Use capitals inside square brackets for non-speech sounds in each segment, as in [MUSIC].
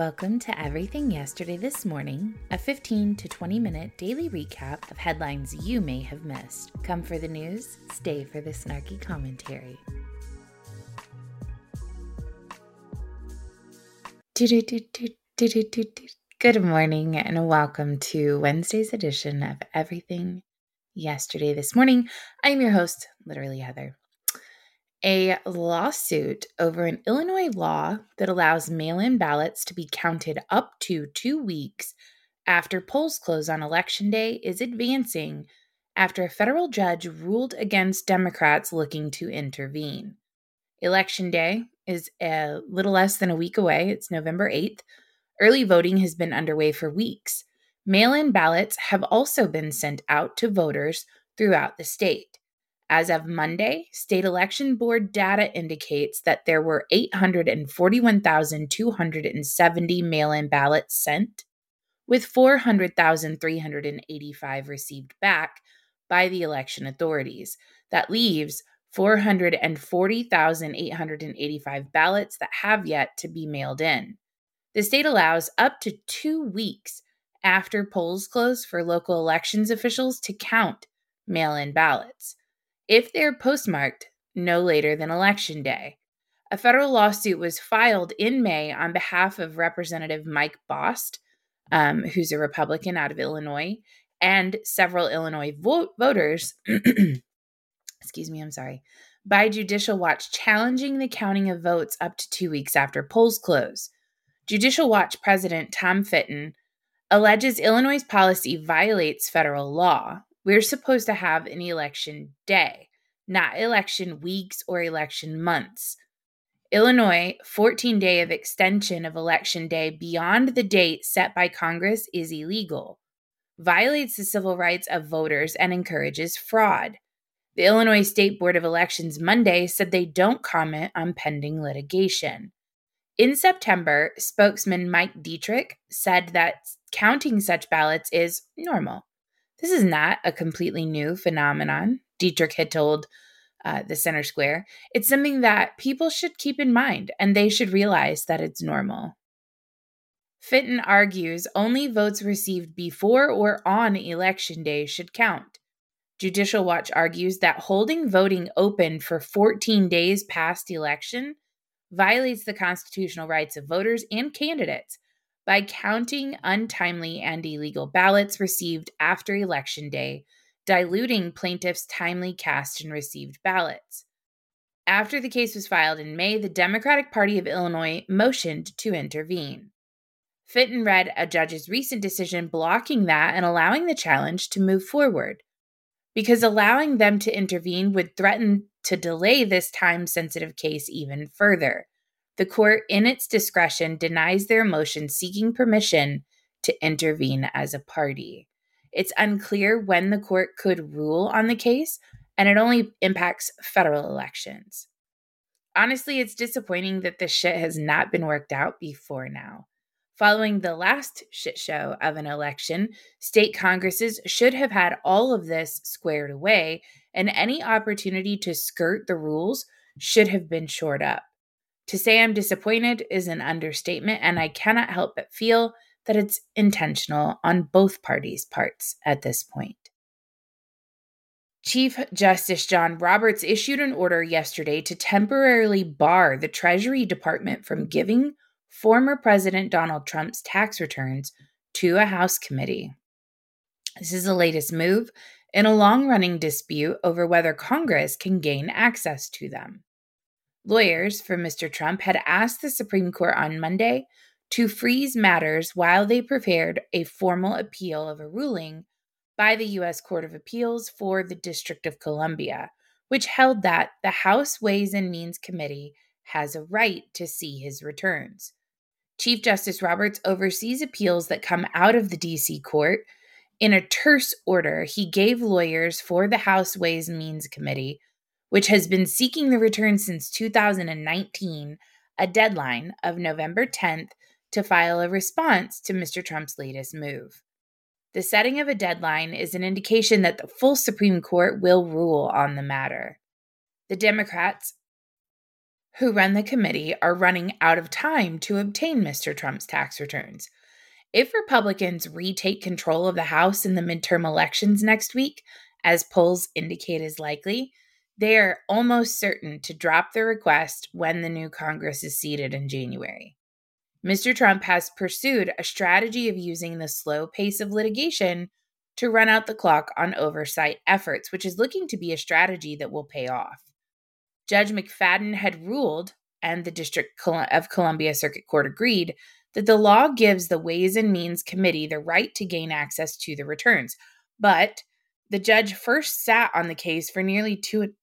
Welcome to Everything Yesterday This Morning, a 15 to 20 minute daily recap of headlines you may have missed. Come for the news, stay for the snarky commentary. Good morning and welcome to Wednesday's edition of Everything Yesterday This Morning. I'm your host, literally Heather a lawsuit over an Illinois law that allows mail in ballots to be counted up to two weeks after polls close on election day is advancing after a federal judge ruled against Democrats looking to intervene. Election day is a little less than a week away, it's November 8th. Early voting has been underway for weeks. Mail in ballots have also been sent out to voters throughout the state. As of Monday, state election board data indicates that there were 841,270 mail in ballots sent, with 400,385 received back by the election authorities. That leaves 440,885 ballots that have yet to be mailed in. The state allows up to two weeks after polls close for local elections officials to count mail in ballots if they're postmarked no later than Election Day. A federal lawsuit was filed in May on behalf of Representative Mike Bost, um, who's a Republican out of Illinois, and several Illinois vo- voters. [CLEARS THROAT] excuse me, I'm sorry. By Judicial Watch challenging the counting of votes up to two weeks after polls close. Judicial Watch President Tom Fitton alleges Illinois' policy violates federal law, we're supposed to have an election day, not election weeks or election months. Illinois 14 day of extension of election day beyond the date set by Congress is illegal, violates the civil rights of voters, and encourages fraud. The Illinois State Board of Elections Monday said they don't comment on pending litigation. In September, spokesman Mike Dietrich said that counting such ballots is normal. This is not a completely new phenomenon, Dietrich had told uh, the Center Square. It's something that people should keep in mind and they should realize that it's normal. Fitton argues only votes received before or on election day should count. Judicial Watch argues that holding voting open for 14 days past election violates the constitutional rights of voters and candidates by counting untimely and illegal ballots received after Election Day, diluting plaintiffs' timely cast and received ballots. After the case was filed in May, the Democratic Party of Illinois motioned to intervene. Fitton read a judge's recent decision blocking that and allowing the challenge to move forward. Because allowing them to intervene would threaten to delay this time sensitive case even further. The court, in its discretion, denies their motion seeking permission to intervene as a party. It's unclear when the court could rule on the case, and it only impacts federal elections. Honestly, it's disappointing that this shit has not been worked out before now. Following the last shit show of an election, state congresses should have had all of this squared away, and any opportunity to skirt the rules should have been shored up. To say I'm disappointed is an understatement, and I cannot help but feel that it's intentional on both parties' parts at this point. Chief Justice John Roberts issued an order yesterday to temporarily bar the Treasury Department from giving former President Donald Trump's tax returns to a House committee. This is the latest move in a long running dispute over whether Congress can gain access to them. Lawyers for Mr. Trump had asked the Supreme Court on Monday to freeze matters while they prepared a formal appeal of a ruling by the U.S. Court of Appeals for the District of Columbia, which held that the House Ways and Means Committee has a right to see his returns. Chief Justice Roberts oversees appeals that come out of the D.C. court. In a terse order, he gave lawyers for the House Ways and Means Committee which has been seeking the return since 2019, a deadline of November 10th to file a response to Mr. Trump's latest move. The setting of a deadline is an indication that the full Supreme Court will rule on the matter. The Democrats who run the committee are running out of time to obtain Mr. Trump's tax returns. If Republicans retake control of the House in the midterm elections next week, as polls indicate is likely, they are almost certain to drop the request when the new Congress is seated in January. Mr. Trump has pursued a strategy of using the slow pace of litigation to run out the clock on oversight efforts, which is looking to be a strategy that will pay off. Judge McFadden had ruled, and the District of Columbia Circuit Court agreed, that the law gives the Ways and Means Committee the right to gain access to the returns. But the judge first sat on the case for nearly two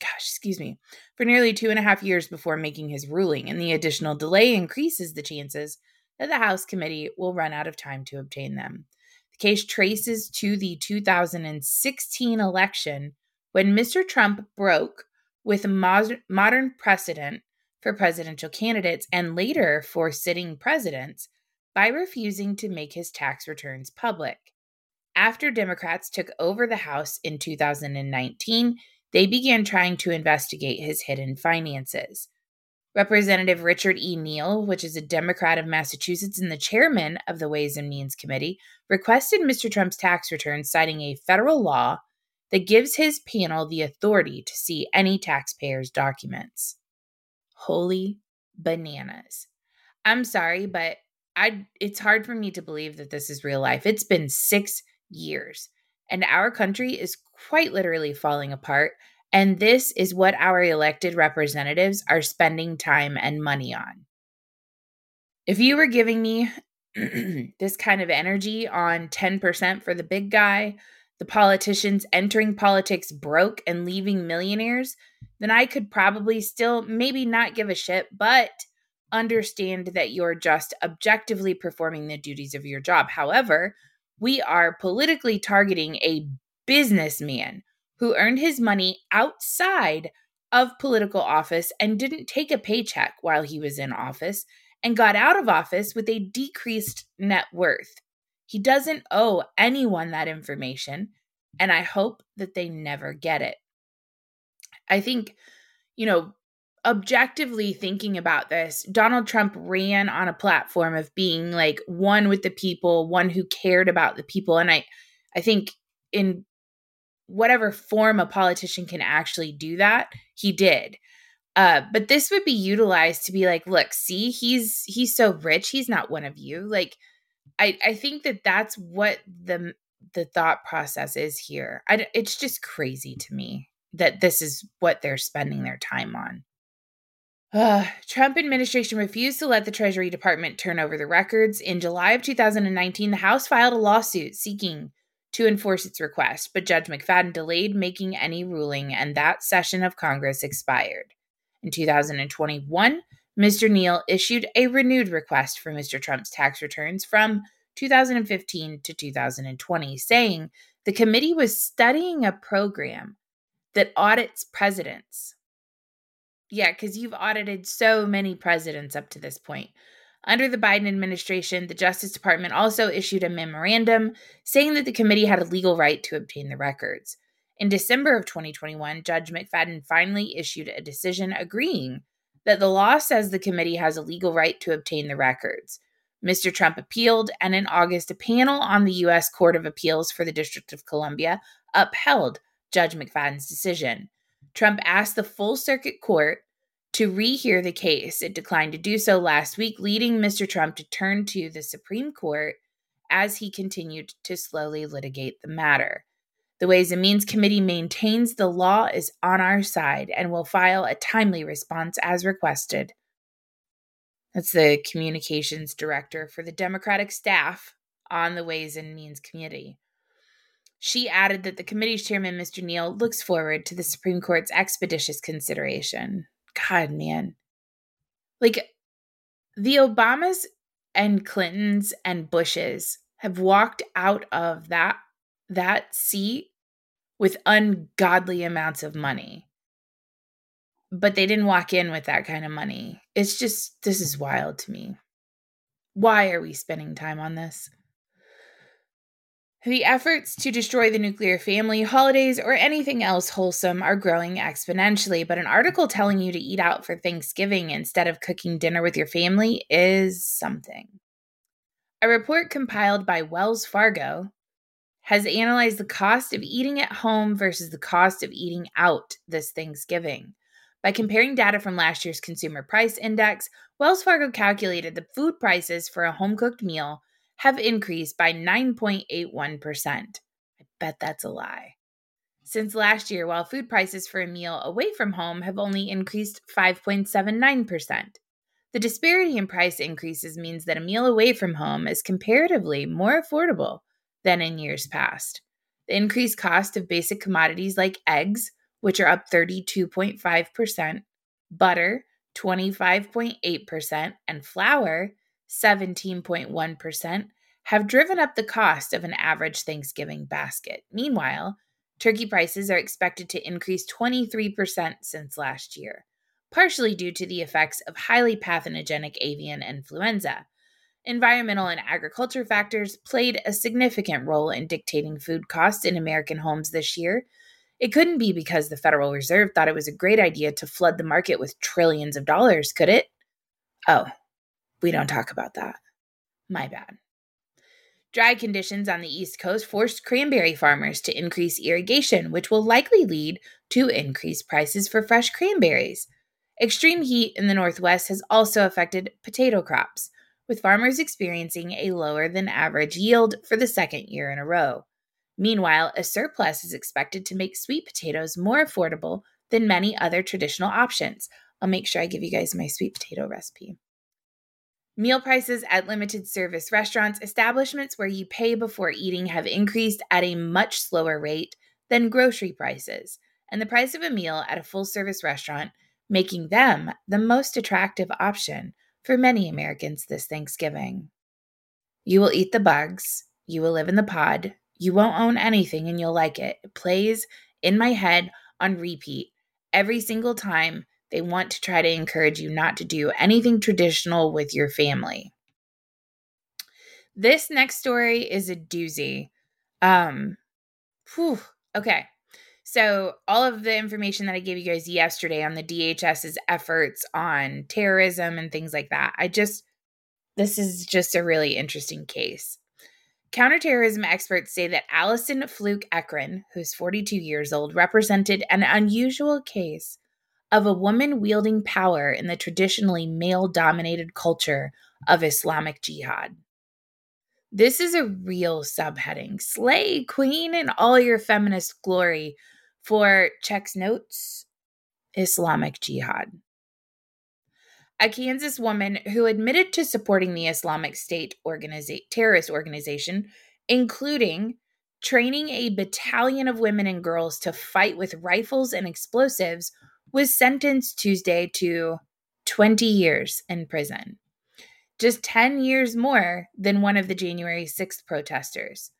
gosh, excuse me, for nearly two and a half years before making his ruling, and the additional delay increases the chances that the House committee will run out of time to obtain them. The case traces to the 2016 election when Mr. Trump broke with modern precedent for presidential candidates and later for sitting presidents by refusing to make his tax returns public. After Democrats took over the House in 2019, they began trying to investigate his hidden finances. Representative Richard E. Neal, which is a Democrat of Massachusetts and the chairman of the Ways and Means Committee, requested Mr. Trump's tax returns, citing a federal law that gives his panel the authority to see any taxpayer's documents. Holy bananas. I'm sorry, but I it's hard for me to believe that this is real life. It's been 6 years and our country is quite literally falling apart. And this is what our elected representatives are spending time and money on. If you were giving me [CLEARS THROAT] this kind of energy on 10% for the big guy, the politicians entering politics broke and leaving millionaires, then I could probably still maybe not give a shit, but understand that you're just objectively performing the duties of your job. However, we are politically targeting a businessman who earned his money outside of political office and didn't take a paycheck while he was in office and got out of office with a decreased net worth. He doesn't owe anyone that information, and I hope that they never get it. I think, you know, objectively thinking about this, Donald Trump ran on a platform of being like one with the people, one who cared about the people. And I, I think in whatever form a politician can actually do that, he did. Uh, but this would be utilized to be like, look, see, he's he's so rich, he's not one of you. Like, I I think that that's what the the thought process is here. I, it's just crazy to me that this is what they're spending their time on. Uh, Trump administration refused to let the Treasury Department turn over the records. In July of 2019, the House filed a lawsuit seeking to enforce its request, but Judge McFadden delayed making any ruling, and that session of Congress expired. In 2021, Mr. Neal issued a renewed request for Mr. Trump's tax returns from 2015 to 2020, saying the committee was studying a program that audits presidents yeah, because you've audited so many presidents up to this point. Under the Biden administration, the Justice Department also issued a memorandum saying that the committee had a legal right to obtain the records. In December of 2021, Judge McFadden finally issued a decision agreeing that the law says the committee has a legal right to obtain the records. Mr. Trump appealed, and in August, a panel on the U.S. Court of Appeals for the District of Columbia upheld Judge McFadden's decision. Trump asked the full circuit court to rehear the case. It declined to do so last week, leading Mr. Trump to turn to the Supreme Court as he continued to slowly litigate the matter. The Ways and Means Committee maintains the law is on our side and will file a timely response as requested. That's the communications director for the Democratic staff on the Ways and Means Committee. She added that the committee's chairman, Mr. Neal, looks forward to the Supreme Court's expeditious consideration. God, man. Like the Obamas and Clintons and Bushes have walked out of that that seat with ungodly amounts of money. But they didn't walk in with that kind of money. It's just this is wild to me. Why are we spending time on this? The efforts to destroy the nuclear family, holidays, or anything else wholesome are growing exponentially, but an article telling you to eat out for Thanksgiving instead of cooking dinner with your family is something. A report compiled by Wells Fargo has analyzed the cost of eating at home versus the cost of eating out this Thanksgiving. By comparing data from last year's Consumer Price Index, Wells Fargo calculated the food prices for a home cooked meal have increased by 9.81%. I bet that's a lie. Since last year, while food prices for a meal away from home have only increased 5.79%. The disparity in price increases means that a meal away from home is comparatively more affordable than in years past. The increased cost of basic commodities like eggs, which are up 32.5%, butter, 25.8%, and flour, 17.1%, have driven up the cost of an average Thanksgiving basket. Meanwhile, turkey prices are expected to increase 23% since last year, partially due to the effects of highly pathogenic avian influenza. Environmental and agriculture factors played a significant role in dictating food costs in American homes this year. It couldn't be because the Federal Reserve thought it was a great idea to flood the market with trillions of dollars, could it? Oh, we don't talk about that. My bad. Dry conditions on the East Coast forced cranberry farmers to increase irrigation, which will likely lead to increased prices for fresh cranberries. Extreme heat in the Northwest has also affected potato crops, with farmers experiencing a lower than average yield for the second year in a row. Meanwhile, a surplus is expected to make sweet potatoes more affordable than many other traditional options. I'll make sure I give you guys my sweet potato recipe. Meal prices at limited service restaurants, establishments where you pay before eating, have increased at a much slower rate than grocery prices, and the price of a meal at a full service restaurant making them the most attractive option for many Americans this Thanksgiving. You will eat the bugs, you will live in the pod, you won't own anything and you'll like it. It plays in my head on repeat every single time they want to try to encourage you not to do anything traditional with your family. This next story is a doozy. Um, whew, okay. So, all of the information that I gave you guys yesterday on the DHS's efforts on terrorism and things like that, I just, this is just a really interesting case. Counterterrorism experts say that Allison Fluke Ekren, who's 42 years old, represented an unusual case of a woman wielding power in the traditionally male dominated culture of Islamic jihad. This is a real subheading. Slay, queen, in all your feminist glory for checks notes Islamic jihad. A Kansas woman who admitted to supporting the Islamic State organiza- terrorist organization, including training a battalion of women and girls to fight with rifles and explosives was sentenced Tuesday to 20 years in prison, just 10 years more than one of the January 6th protesters.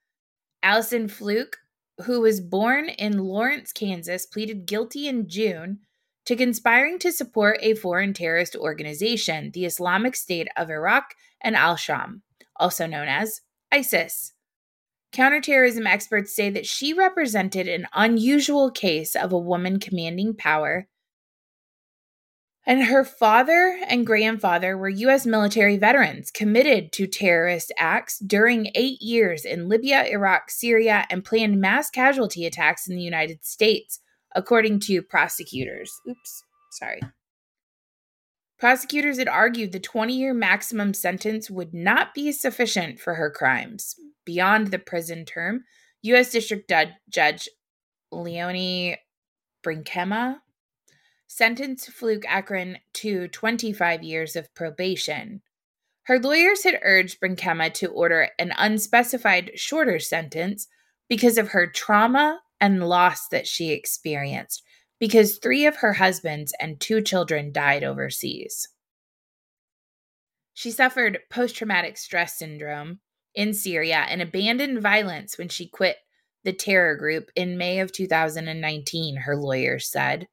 Allison Fluke, who was born in Lawrence, Kansas, pleaded guilty in June to conspiring to support a foreign terrorist organization, the Islamic State of Iraq and Al Sham, also known as ISIS. Counterterrorism experts say that she represented an unusual case of a woman commanding power and her father and grandfather were U.S. military veterans committed to terrorist acts during eight years in Libya, Iraq, Syria, and planned mass casualty attacks in the United States, according to prosecutors. Oops, sorry. Prosecutors had argued the 20 year maximum sentence would not be sufficient for her crimes. Beyond the prison term, U.S. District Judge Leonie Brinkema sentenced Fluke Ekren to 25 years of probation. Her lawyers had urged Brinkema to order an unspecified shorter sentence because of her trauma and loss that she experienced, because three of her husbands and two children died overseas. She suffered post traumatic stress syndrome in Syria and abandoned violence when she quit the terror group in May of 2019, her lawyers said.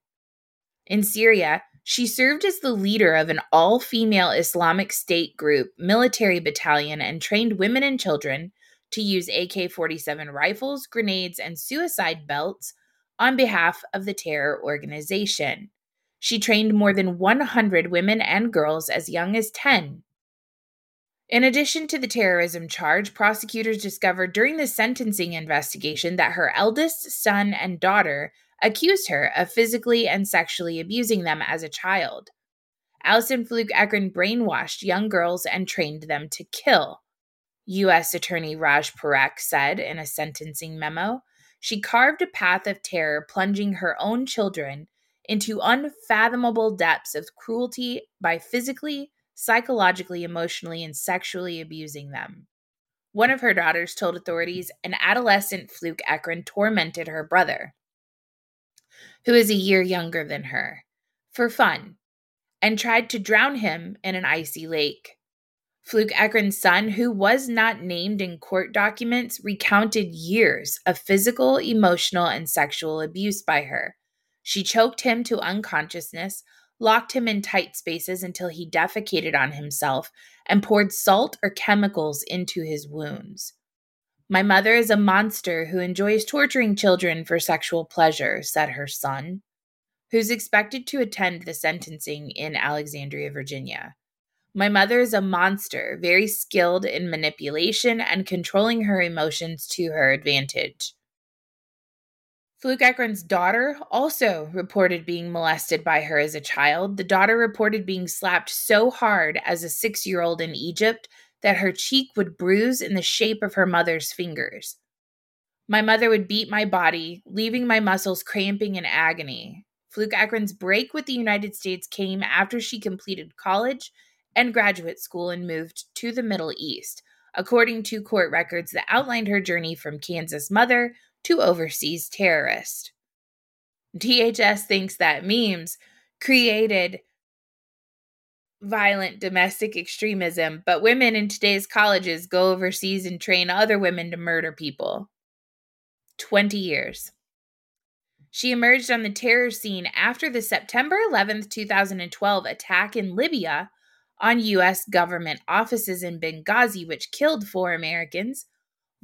In Syria, she served as the leader of an all female Islamic State group military battalion and trained women and children to use AK 47 rifles, grenades, and suicide belts on behalf of the terror organization. She trained more than 100 women and girls as young as 10. In addition to the terrorism charge, prosecutors discovered during the sentencing investigation that her eldest son and daughter accused her of physically and sexually abusing them as a child. Allison Fluke Ekren brainwashed young girls and trained them to kill. U.S. Attorney Raj Parekh said in a sentencing memo. She carved a path of terror, plunging her own children into unfathomable depths of cruelty by physically, psychologically, emotionally, and sexually abusing them. One of her daughters told authorities an adolescent Fluke Ekren tormented her brother, who is a year younger than her, for fun, and tried to drown him in an icy lake. Fluke Ekren's son, who was not named in court documents, recounted years of physical, emotional, and sexual abuse by her. She choked him to unconsciousness, locked him in tight spaces until he defecated on himself, and poured salt or chemicals into his wounds. My mother is a monster who enjoys torturing children for sexual pleasure, said her son, who's expected to attend the sentencing in Alexandria, Virginia. My mother is a monster, very skilled in manipulation and controlling her emotions to her advantage. Fluke Ekren's daughter also reported being molested by her as a child. The daughter reported being slapped so hard as a six year old in Egypt that her cheek would bruise in the shape of her mother's fingers. My mother would beat my body, leaving my muscles cramping in agony. Fluke Ekren's break with the United States came after she completed college and graduate school and moved to the Middle East, according to court records that outlined her journey from Kansas mother to overseas terrorist. DHS thinks that memes created violent domestic extremism, but women in today's colleges go overseas and train other women to murder people. 20 years. She emerged on the terror scene after the September 11th, 2012 attack in Libya on U.S. government offices in Benghazi, which killed four Americans.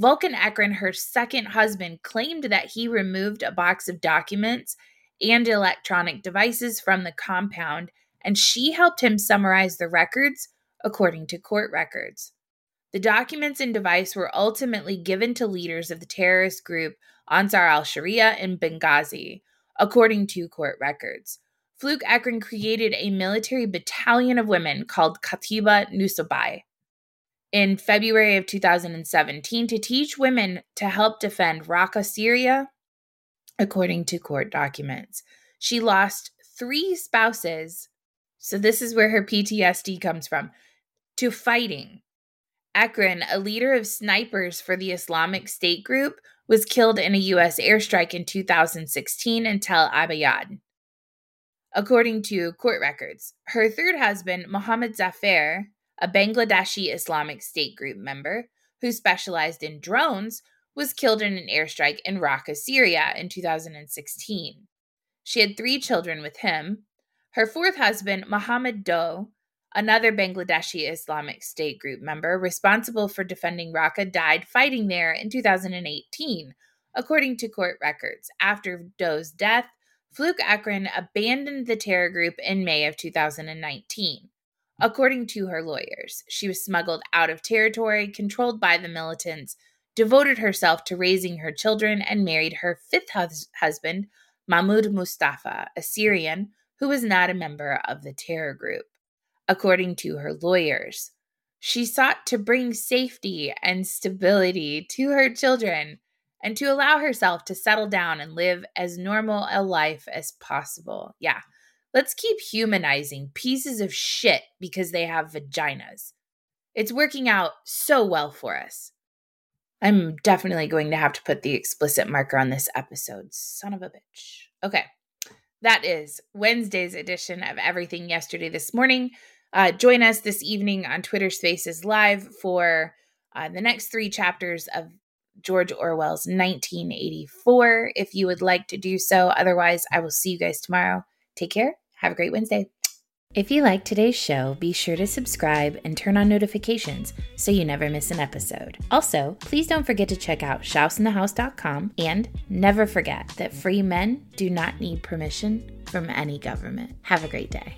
Volkan Ekren, her second husband, claimed that he removed a box of documents and electronic devices from the compound, and she helped him summarize the records according to court records. The documents and device were ultimately given to leaders of the terrorist group Ansar al Sharia in Benghazi, according to court records. Fluke Ekren created a military battalion of women called Katiba Nusaybah in February of 2017 to teach women to help defend Raqqa, Syria, according to court documents. She lost three spouses, so this is where her PTSD comes from, to fighting. Ekren, a leader of snipers for the Islamic State group, was killed in a U.S. airstrike in 2016 in Tel Abyad according to court records. Her third husband, Mohammed Zafar, a Bangladeshi Islamic State group member who specialized in drones, was killed in an airstrike in Raqqa, Syria in 2016. She had three children with him. Her fourth husband, Mohammed Do, another Bangladeshi Islamic State group member responsible for defending Raqqa, died fighting there in 2018, according to court records. After Do's death, Fluke Ekren abandoned the terror group in May of 2019. According to her lawyers, she was smuggled out of territory controlled by the militants, devoted herself to raising her children, and married her fifth hus- husband, Mahmoud Mustafa, a Syrian who was not a member of the terror group. According to her lawyers, she sought to bring safety and stability to her children and to allow herself to settle down and live as normal a life as possible. Yeah, let's keep humanizing pieces of shit because they have vaginas. It's working out so well for us. I'm definitely going to have to put the explicit marker on this episode. Son of a bitch. Okay. That is Wednesday's edition of Everything Yesterday This Morning. Uh, join us this evening on Twitter Spaces Live for uh, the next three chapters of George Orwell's 1984 if you would like to do so. Otherwise, I will see you guys tomorrow. Take care. Have a great Wednesday. If you like today's show, be sure to subscribe and turn on notifications so you never miss an episode. Also, please don't forget to check out shouseinthehouse.com and never forget that free men do not need permission from any government. Have a great day.